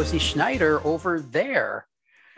Josie Schneider over there.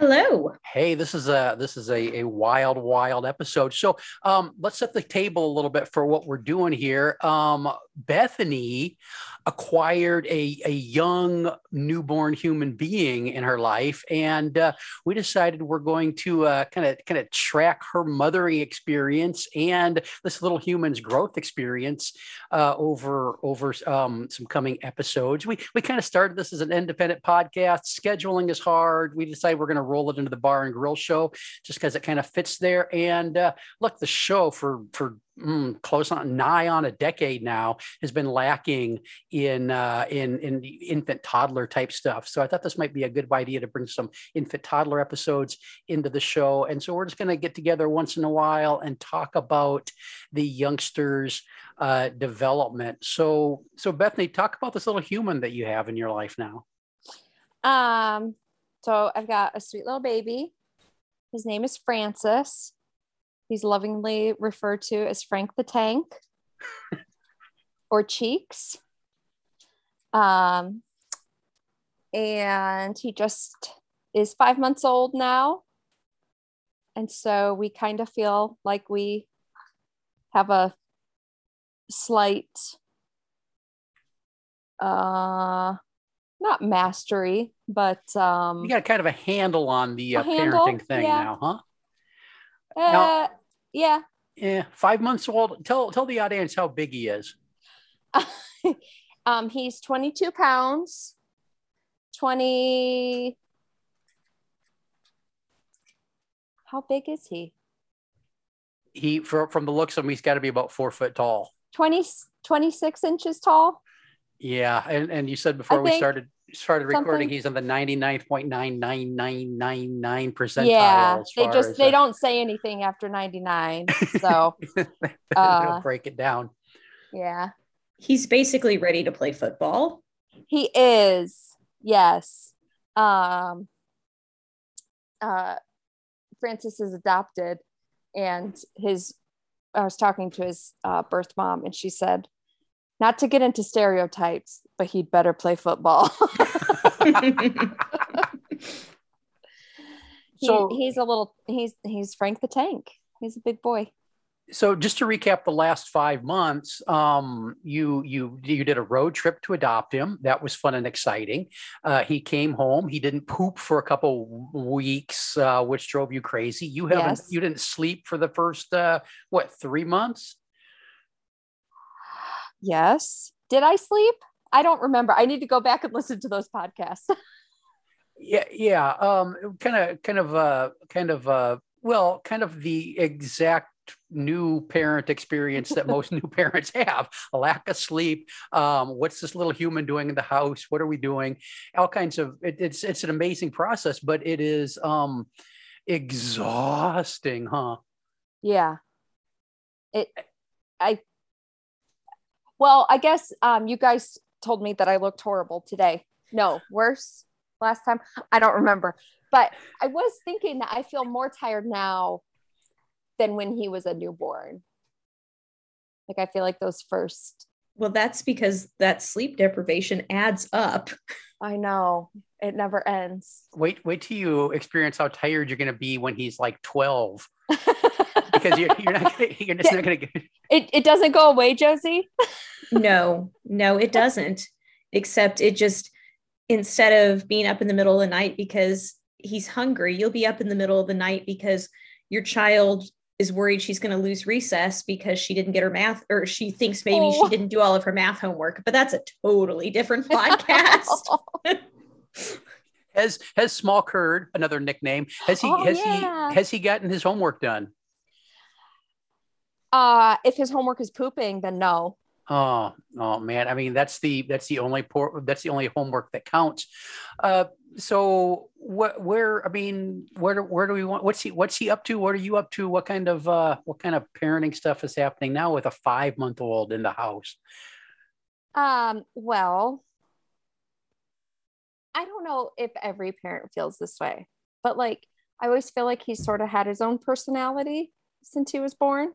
Hello. Hey, this is a this is a, a wild, wild episode. So um, let's set the table a little bit for what we're doing here. Um, Bethany acquired a, a young newborn human being in her life, and uh, we decided we're going to kind of kind of track her mothering experience and this little human's growth experience uh, over over um, some coming episodes. We we kind of started this as an independent podcast. Scheduling is hard. We decided we're going to roll it into the bar and grill show just because it kind of fits there. And uh, look, the show for for mm, close on nigh on a decade now has been lacking in uh, in in the infant toddler type stuff. So I thought this might be a good idea to bring some infant toddler episodes into the show. And so we're just going to get together once in a while and talk about the youngsters' uh, development. So so Bethany, talk about this little human that you have in your life now. Um, so I've got a sweet little baby. His name is Francis. He's lovingly referred to as Frank the Tank or Cheeks. Um, and he just is five months old now. And so we kind of feel like we have a slight uh not mastery, but um You got kind of a handle on the uh, handle, parenting thing yeah. now, huh? uh, yeah. Yeah, five months old. Tell tell the audience how big he is. um, he's 22 pounds, 20. How big is he? He for, from the looks of him, he's got to be about four foot tall. 20, 26 inches tall. Yeah, and, and you said before we think started started recording, something- he's on the ninety nine point nine nine nine nine nine percentile. yeah, they just as, they don't say anything after 99. So, they uh, don't break it down. yeah. He's basically ready to play football. He is. Yes. Um uh Francis is adopted and his I was talking to his uh, birth mom and she said not to get into stereotypes but he'd better play football. He- So- he's a little he's he's Frank the Tank. He's a big boy. So just to recap the last five months, um, you you you did a road trip to adopt him. That was fun and exciting. Uh, he came home. He didn't poop for a couple weeks, uh, which drove you crazy. You haven't Yes. you didn't sleep for the first uh, what three months? Yes. Did I sleep? I don't remember. I need to go back and listen to those podcasts. Yeah, yeah. Um, kind of, kind of, uh, kind of, uh, well, kind of the exact new parent experience that most new parents have a lack of sleep um, what's this little human doing in the house what are we doing all kinds of it, it's it's an amazing process but it is um exhausting huh Yeah. It I well, I guess um you guys told me that I looked horrible today. No, worse last time. I don't remember. But I was thinking that I feel more tired now than when he was a newborn. Like I feel like those first well, that's because that sleep deprivation adds up. I know it never ends. wait wait till you experience how tired you're going to be when he's like 12 because you're, you're not gonna, you're just not going to get it it doesn't go away, Josie. No, no, it doesn't. Except it just, instead of being up in the middle of the night because he's hungry, you'll be up in the middle of the night because your child is worried she's going to lose recess because she didn't get her math or she thinks maybe Oh. she didn't do all of her math homework. But that's a totally different podcast. Has has Small Curd another nickname? Has he Oh, has yeah. he has he gotten his homework done? Uh if his homework is pooping, then no. Oh, oh man! I mean, that's the that's the only por- that's the only homework that counts. Uh, so what? Where? I mean, where? Where do we want? What's he? What's he up to? What are you up to? What kind of uh, what kind of parenting stuff is happening now with a five month old in the house? Um, well, I don't know if every parent feels this way, but like I always feel like he's sort of had his own personality since he was born.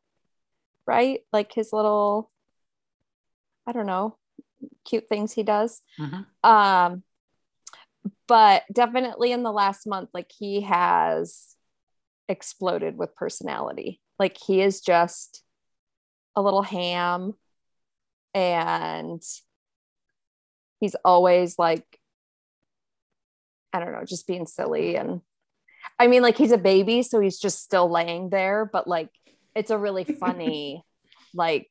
Right? Like his little, I don't know, cute things he does. Mhm. Um, but definitely in the last month, like he has exploded with personality. Like he is just a little ham and he's always like I don't know, just being silly and I mean like he's a baby so he's just still laying there but like it's a really funny like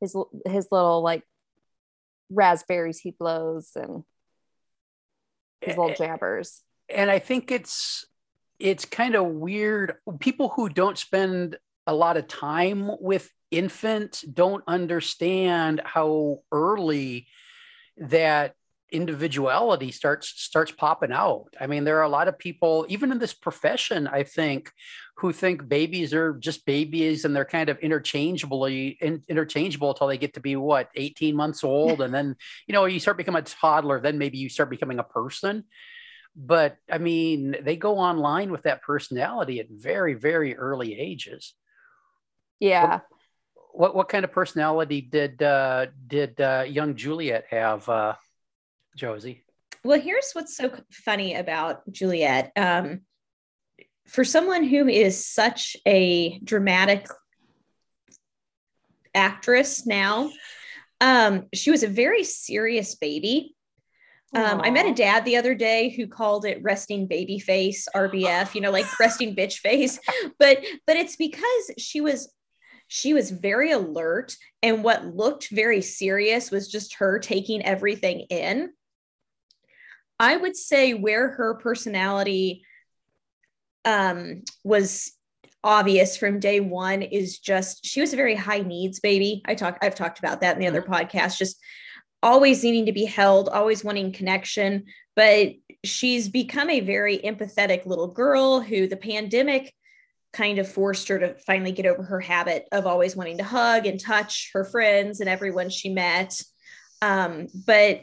his his little like raspberries he blows and his little jabbers. and I think it's it's kind of weird. People who don't spend a lot of time with infants don't understand how early that individuality starts starts popping out. I mean, there are a lot of people, even in this profession, I think, who think babies are just babies and they're kind of interchangeably in, interchangeable until they get to be what 18 months old, and then you know you start becoming a toddler, then maybe you start becoming a person but I mean, they go online with that personality at very, very early ages. Yeah. What what kind of personality did uh, did uh, young Juliet have, uh, Josie? Well, here's what's so funny about Juliet. Um, for someone who is such a dramatic actress now, um, she was a very serious baby. Um, I met a dad the other day who called it resting baby face, RBF, you know, like resting bitch face. But but it's because she was she was very alert and what looked very serious was just her taking everything in. I would say where her personality um, was obvious from day one is just she was a very high needs baby. I talk I've talked about that in the other podcast. Just always needing to be held, always wanting connection. But she's become a very empathetic little girl who the pandemic kind of forced her to finally get over her habit of always wanting to hug and touch her friends and everyone she met. Um, but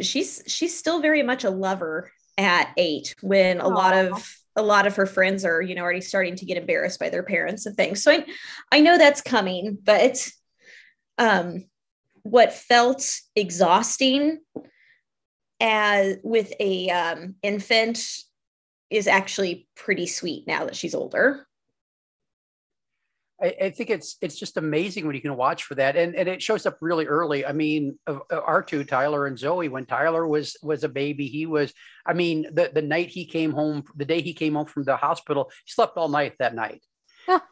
she's she's still very much a lover at eight when a lot of a lot of her friends are you know already starting to get embarrassed by their parents and things. So i i know that's coming but um what felt exhausting as with a um, infant is actually pretty sweet now that she's older I, I think it's it's just amazing when you can watch for that, and and it shows up really early. I mean, uh, our two, Tyler and Zoe, when Tyler was was a baby, he was. I mean, the the night he came home, the day he came home from the hospital, he slept all night that night.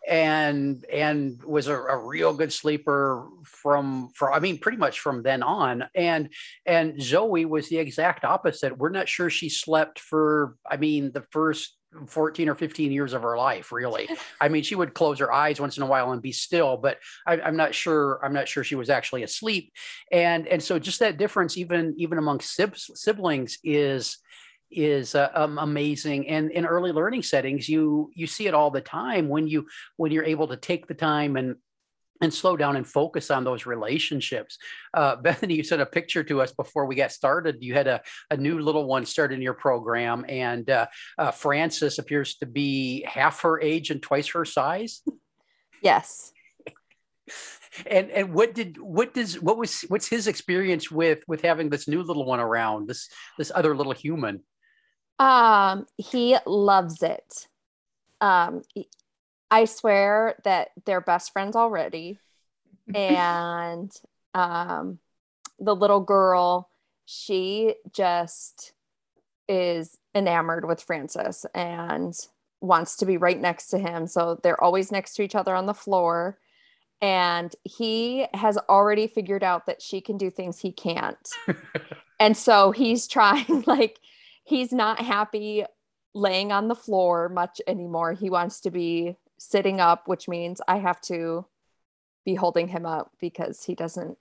And and was a, a real good sleeper from from I mean pretty much from then on and and Zoe was the exact opposite we're not sure she slept for I mean the first 14 or 15 years of her life really I mean, she would close her eyes once in a while and be still, but I, I'm not sure. I'm not sure she was actually asleep. And and so just that difference, even even among siblings, is is uh, um, amazing. And in early learning settings, you you see it all the time when you when you're able to take the time and and slow down and focus on those relationships. Uh, Bethany, you sent a picture to us before we got started. You had a, a new little one start in your program, and uh, uh, Francis appears to be half her age and twice her size. Yes. And and what did what does what was what's his experience with with having this new little one around this this other little human? Um, he loves it. Um, I swear that they're best friends already. And um, the little girl, she just is enamored with Francis and wants to be right next to him. So they're always next to each other on the floor. And he has already figured out that she can do things he can't. and so he's trying, like, he's not happy laying on the floor much anymore. He wants to be sitting up, which means I have to be holding him up because he doesn't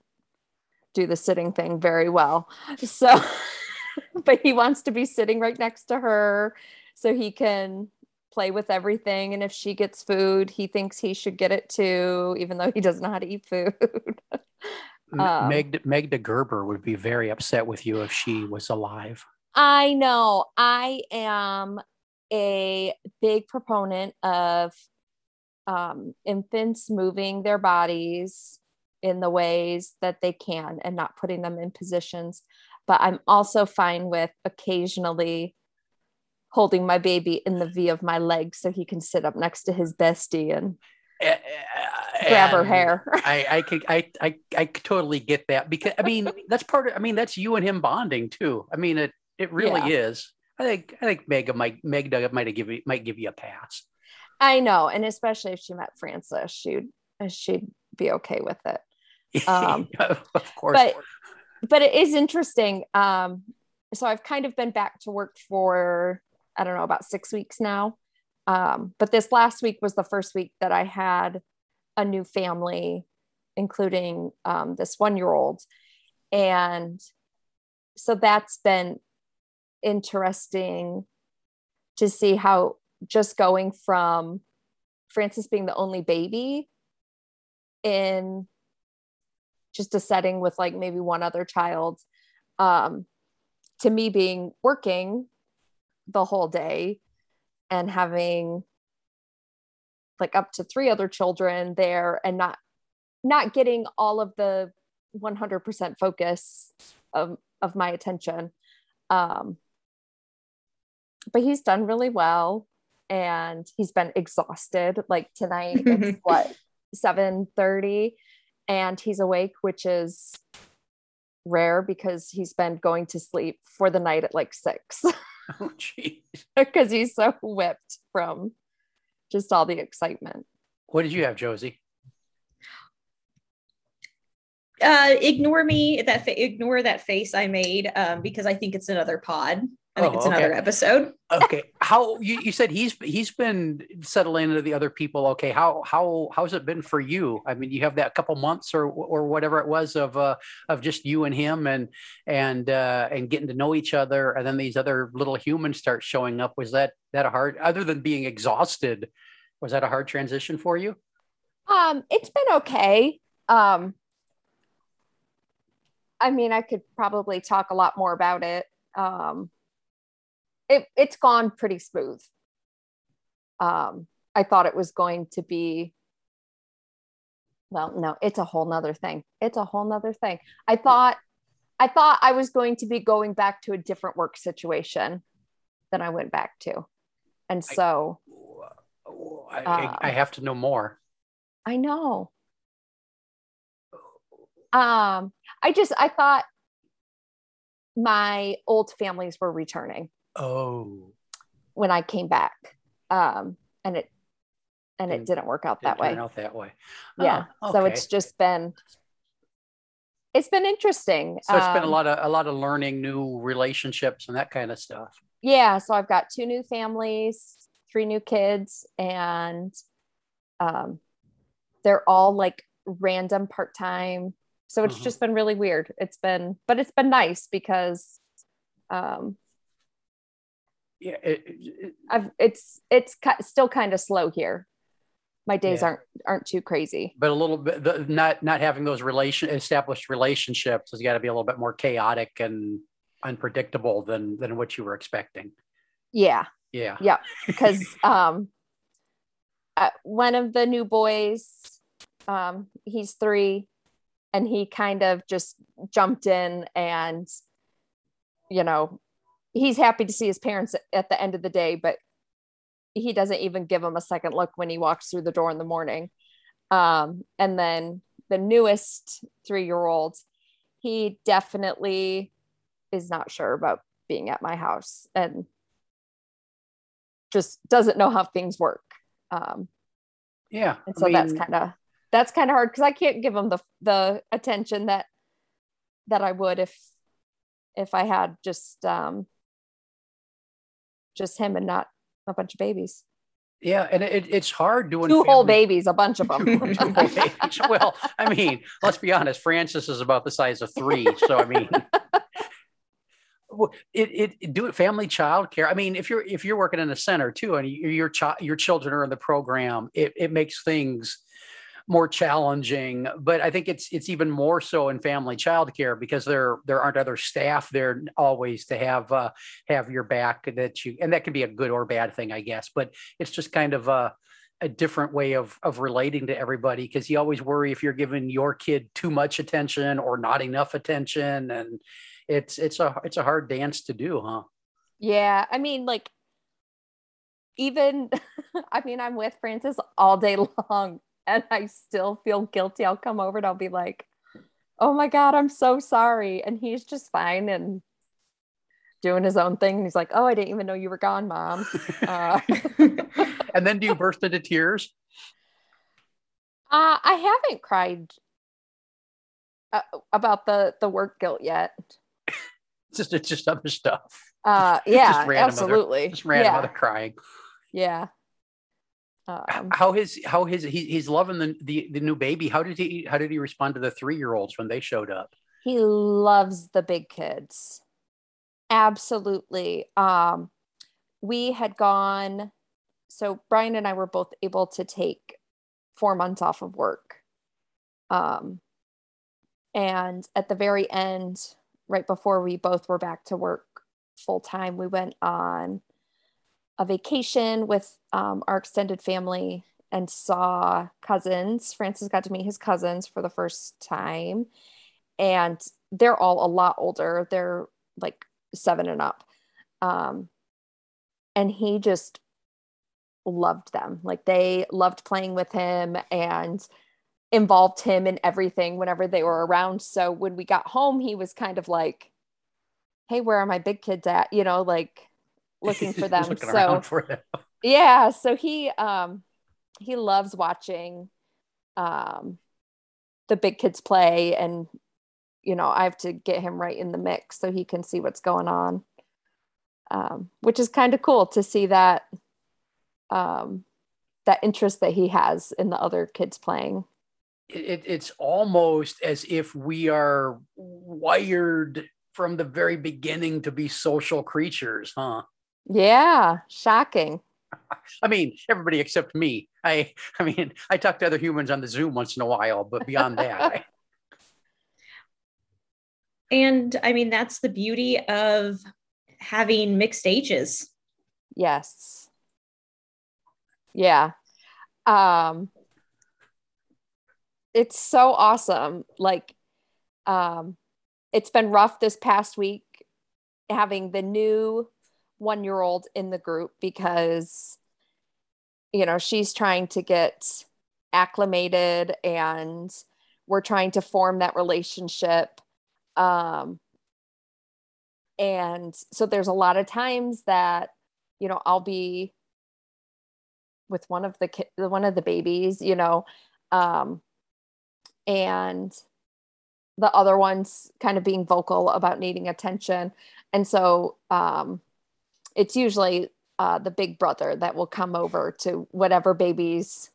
do the sitting thing very well. So, but he wants to be sitting right next to her so he can play with everything. And if she gets food, he thinks he should get it too, even though he doesn't know how to eat food. Um, Meg Magda Gerber would be very upset with you if she was alive. I know. I am a big proponent of um, infants moving their bodies in the ways that they can and not putting them in positions. But I'm also fine with occasionally holding my baby in the V of my leg so he can sit up next to his bestie and grab her hair. I, I could, I, I, I totally get that because I mean, that's part of, I mean, that's you and him bonding too. I mean, it, it really yeah. is. I think, I think Meg might, Magda might give you, might give you a pass. I know. And especially if she met Francis, she'd, she'd be okay with it. Um, of course. But, but it is interesting. Um, so I've kind of been back to work for, I don't know, about six weeks now. Um, but this last week was the first week that I had a new family, including um, this one year old. And so that's been interesting to see how just going from Francis being the only baby in just a setting with like maybe one other child um, to me being working the whole day and having like up to three other children there and not not getting all of the 100% focus of, of my attention. Um, but he's done really well and he's been exhausted like tonight it's what 7 30 and he's awake which is rare because he's been going to sleep for the night at like six oh jeez because he's so whipped from just all the excitement. What did you have, Josie? Uh, ignore me that fa- ignore that face I made um, because I think it's another pod. I think oh, it's okay. another episode. okay. How you, you said he's he's been settling into the other people. Okay. How how how's it been for you? I mean, you have that couple months or or whatever it was of uh of just you and him and and uh and getting to know each other, and then these other little humans start showing up. Was that that a hard other than being exhausted? Was that a hard transition for you? Um, it's been okay. Um, I mean, I could probably talk a lot more about it. Um, it, it's gone pretty smooth. Um, I thought it was going to be, well, no, it's a whole nother thing. It's a whole nother thing. I thought, I thought I was going to be going back to a different work situation than I went back to. And so I, I, uh, I have to know more. I know. Um, I just, I thought my old families were returning. Oh. When I came back. Um, and it and it didn't work out that way. out that way. Yeah. Oh, okay. So it's just been it's been interesting. So it's um, been a um, lot of a lot of learning new relationships and that kind of stuff. Yeah. So I've got two new families, three new kids, and um, they're all like random part time. So it's uh-huh. just been really weird. It's been, but it's been nice because um, yeah, it, it, I've, it's it's still kind of slow here. My days yeah. aren't aren't too crazy, but a little bit the, not not having those relation established relationships has got to be a little bit more chaotic and unpredictable than than what you were expecting. Yeah. Yeah. Yeah. Because um, uh, one of the new boys, um, he's three, and he kind of just jumped in and, you know, he's happy to see his parents at the end of the day, but he doesn't even give them a second look when he walks through the door in the morning. Um, and then the newest three year old, he definitely is not sure about being at my house and just doesn't know how things work. Um, yeah. And so I mean, that's kind of that's kind of hard because I can't give him the the attention that that I would if if I had just um, just him and not a bunch of babies. Yeah, and it, it's hard doing two family. whole babies, a bunch of them. well, I mean, let's be honest. Francis is about the size of three, so I mean, it, it, it do it family child care. I mean, if you're if you're working in a center too, and your child your children are in the program, it, it makes things more challenging. But I think it's it's even more so in family childcare because there there aren't other staff there always to have uh, have your back that you and that can be a good or bad thing, I guess. But it's just kind of uh a different way of of relating to everybody because you always worry if you're giving your kid too much attention or not enough attention and it's it's a it's a hard dance to do huh yeah i mean like even i mean i'm with francis all day long and i still feel guilty i'll come over and i'll be like oh my god i'm so sorry and he's just fine and doing his own thing. And he's like, "Oh, I didn't even know you were gone, mom." Uh, and then do you burst into tears? Uh, I haven't cried uh, about the the work guilt yet. It's just it's just other stuff. Uh, yeah, just absolutely. Other, just random yeah. other crying. Yeah. Um, how his how his he, he's loving the, the the new baby. How did he how did he respond to the three year olds when they showed up? He loves the big kids. Absolutely. Um, we had gone, so Brian and I were both able to take four months off of work. Um, and at the very end, right before we both were back to work full time, we went on a vacation with um, our extended family and saw cousins. Francis got to meet his cousins for the first time. And they're all a lot older. They're like seven and up. Um, and he just loved them. Like they loved playing with him and involved him in everything whenever they were around. So when we got home, he was kind of like, Hey, where are my big kids at? You know, like looking for them. so for them. yeah. So he um he loves watching um the big kids play and you know, I have to get him right in the mix so he can see what's going on. Um, which is kind of cool to see that um, that interest that he has in the other kids playing. It, it's almost as if we are wired from the very beginning to be social creatures, huh? Yeah, shocking. I mean, everybody except me. I, I mean, I talk to other humans on the Zoom once in a while, but beyond that, I, and I mean, that's the beauty of having mixed ages. Yes. Yeah. Um, it's so awesome. Like, um, it's been rough this past week having the new one year old in the group because, you know, she's trying to get acclimated and we're trying to form that relationship um, and so there's a lot of times that, you know, I'll be with one of the ki- one of the babies, you know, um, and the other one's kind of being vocal about needing attention. And so um, it's usually uh, the big brother that will come over to whatever baby's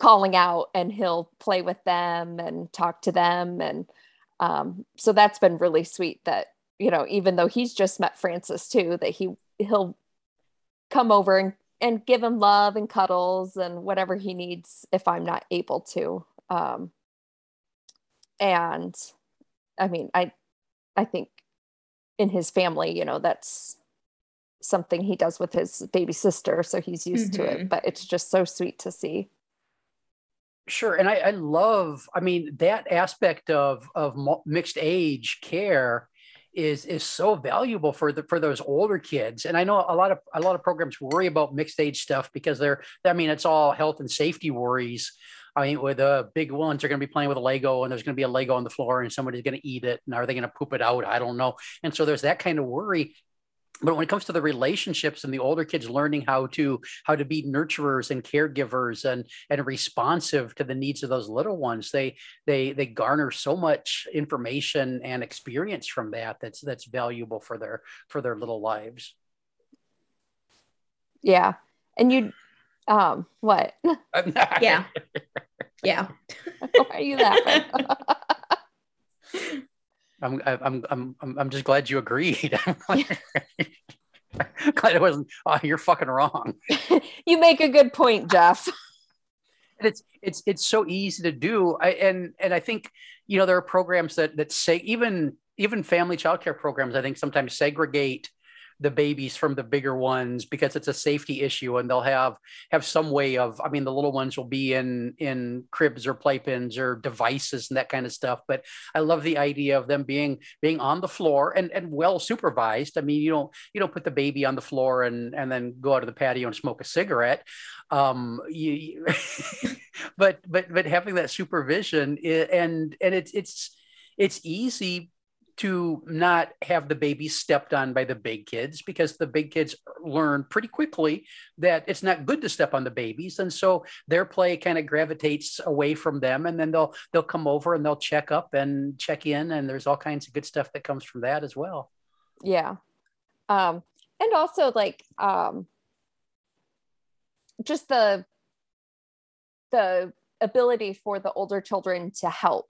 calling out and he'll play with them and talk to them. And um, so that's been really sweet that you know even though he's just met francis too that he he'll come over and, and give him love and cuddles and whatever he needs if i'm not able to. Um, and i mean i i think in his family you know that's something he does with his baby sister so he's used mm-hmm. to it mm-hmm. but it's just so sweet to see Sure, and I, I, love. I mean, that aspect of of mixed age care is is so valuable for the for those older kids. And I know a lot of a lot of programs worry about mixed age stuff because they're. I mean, it's all health and safety worries. I mean, with the big ones, they're going to be playing with a Lego, and there's going to be a Lego on the floor, and somebody's going to eat it, and are they going to poop it out? I don't know. And so there's that kind of worry but when it comes to the relationships and the older kids learning how to how to be nurturers and caregivers and and responsive to the needs of those little ones they they they garner so much information and experience from that that's that's valuable for their for their little lives. Yeah. And you um what? Yeah. Yeah. Why are you laughing I'm I'm I'm I'm just glad you agreed. glad it wasn't. Oh, you're fucking wrong. you make a good point, Jeff. And it's it's it's so easy to do. I, and and I think you know there are programs that that say even even family childcare programs. I think sometimes segregate the babies from the bigger ones because it's a safety issue and they'll have have some way of i mean the little ones will be in in cribs or playpens or devices and that kind of stuff. But i love the idea of them being being on the floor and and well supervised. I mean you don't you don't put the baby on the floor and and then go out to the patio and smoke a cigarette. Um you, but but but having that supervision and and it's it's it's easy to not have the baby stepped on by the big kids because the big kids learn pretty quickly that it's not good to step on the babies. And so their play kind of gravitates away from them and then they'll they'll come over and they'll check up and check in and there's all kinds of good stuff that comes from that as well. Yeah. Um and also like um just the the ability for the older children to help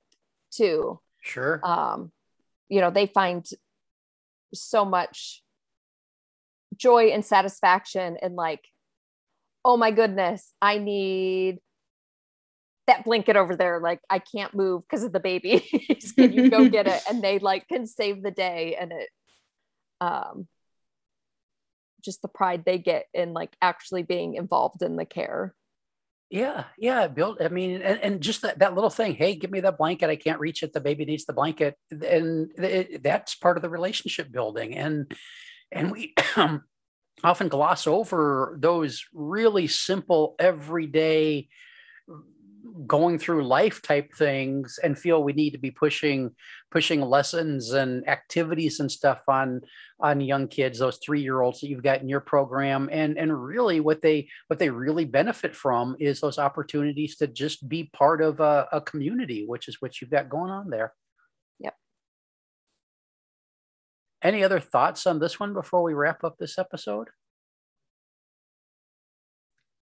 too. Sure. Um you know they find so much joy and satisfaction in like oh my goodness i need that blanket over there. Like i can't move because of the baby. Can you go get it? And they like can save the day and it um just the pride they get in like actually being involved in the care yeah, yeah, built. I mean, and, and just that, that little thing. Hey, give me that blanket. I can't reach it. The baby needs the blanket, and it, that's part of the relationship building. And and we um, often gloss over those really simple, everyday going through life type things and feel we need to be pushing pushing lessons and activities and stuff on on young kids those three year olds that you've got in your program. And and really what they what they really benefit from is those opportunities to just be part of a, a community which is what you've got going on there. Yep. Any other thoughts on this one before we wrap up this episode?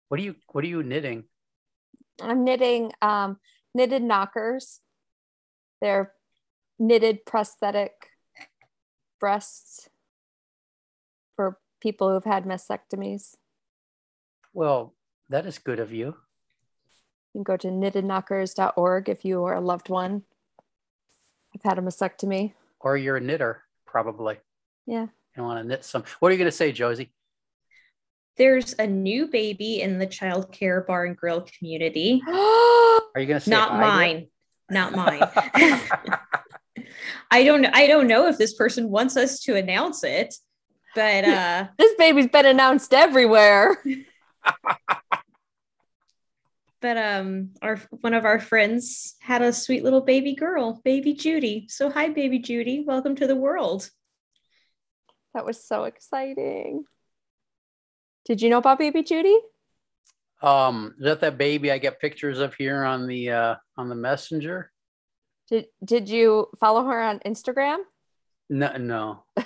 What are you what are you knitting I'm knitting um, knitted knockers. They're knitted prosthetic breasts for people who've had mastectomies. Well, that is good of you. You can go to knittedknockers.org if you are a loved one. I've had a mastectomy. Or you're a knitter, probably. Yeah. You want to knit some. What are you going to say, Josie? There's a new baby in the child care bar and grill community. Are you going to say not mine? Not mine. I don't. I don't know if this person wants us to announce it, but uh, this baby's been announced everywhere. but um, our one of our friends had a sweet little baby girl, baby Judy. So hi, baby Judy. Welcome to the world. That was so exciting. Did you know about baby Judy? Um, is that that baby I get pictures of here on the uh on the messenger? Did did you follow her on Instagram? No, no.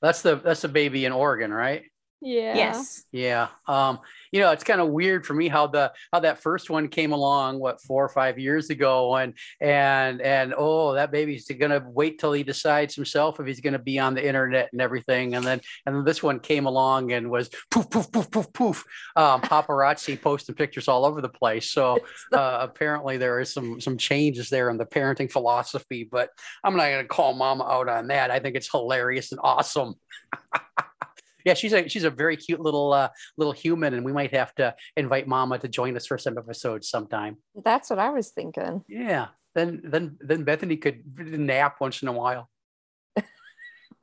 that's the that's the baby in Oregon, right? Yeah. Yes. Yeah. Um, you know, it's kind of weird for me how the how that first one came along, what four or five years ago, and and and oh, that baby's gonna wait till he decides himself if he's gonna be on the internet and everything, and then and then this one came along and was poof poof poof poof poof, um, paparazzi posting pictures all over the place. So uh, apparently there is some some changes there in the parenting philosophy, but I'm not gonna call mama out on that. I think it's hilarious and awesome. yeah, she's a she's a very cute little uh, little human, and we might have to invite Mama to join us for some episodes sometime. That's what I was thinking. Yeah, then then then Bethany could nap once in a while.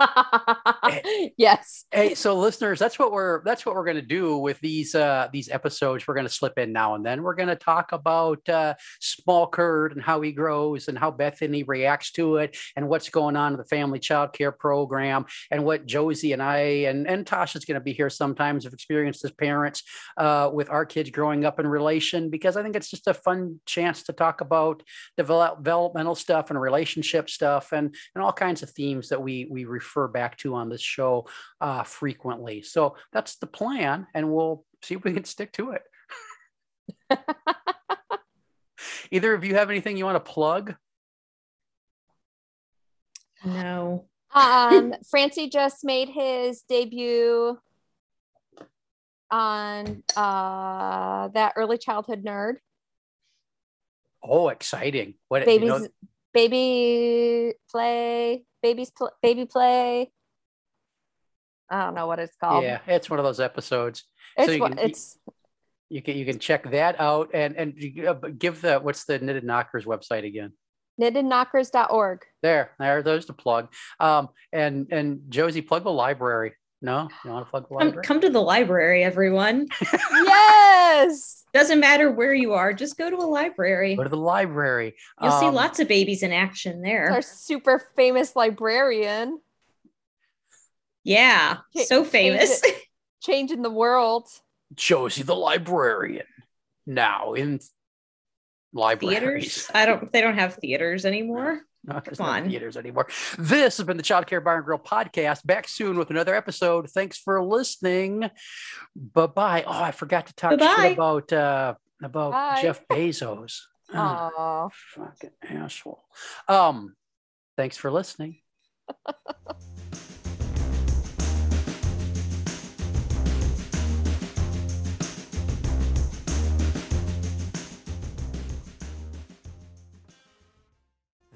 yes. Hey, so listeners, that's what we're that's what we're going to do with these uh these episodes. We're going to slip in now and then. We're going to talk about uh small curd and how he grows and how Bethany reacts to it and what's going on in the family child care program and what Josie and I and and Tasha's going to be here sometimes have experienced as parents uh with our kids growing up in relation because I think it's just a fun chance to talk about develop, developmental stuff and relationship stuff and and all kinds of themes that we we refer back to on this show uh, frequently. So that's the plan, and we'll see if we can stick to it. Either of you have anything you want to plug? No. Um, Francie just made his debut on uh, that early childhood nerd. Oh, exciting! What babies? You know, baby play, babies, pl- baby play. I don't know what it's called. Yeah, it's one of those episodes. it's you can- it's You can you can check that out and and uh, give the what's the Knitted Knockers website again? knittedknockers.org. There, there, there's the plug. Um, and and Josie, plug the library. No, you want to plug the Come, library? come to the library, everyone. yes. Doesn't matter where you are, just go to a library. Go to the library. You'll see Um, lots of babies in action there. Our super famous librarian Yeah, Cha- so change famous. changing the world. Josie the librarian now in libraries. Theaters? I don't. They don't have theaters anymore. No, Come no on. theaters anymore. This has been the Child Care Bar and Grill podcast. Back soon with another episode. Thanks for listening. Bye bye. Oh, I forgot to talk about uh about Bye. Jeff Bezos. Oh, Oh, fucking asshole. Um, thanks for listening.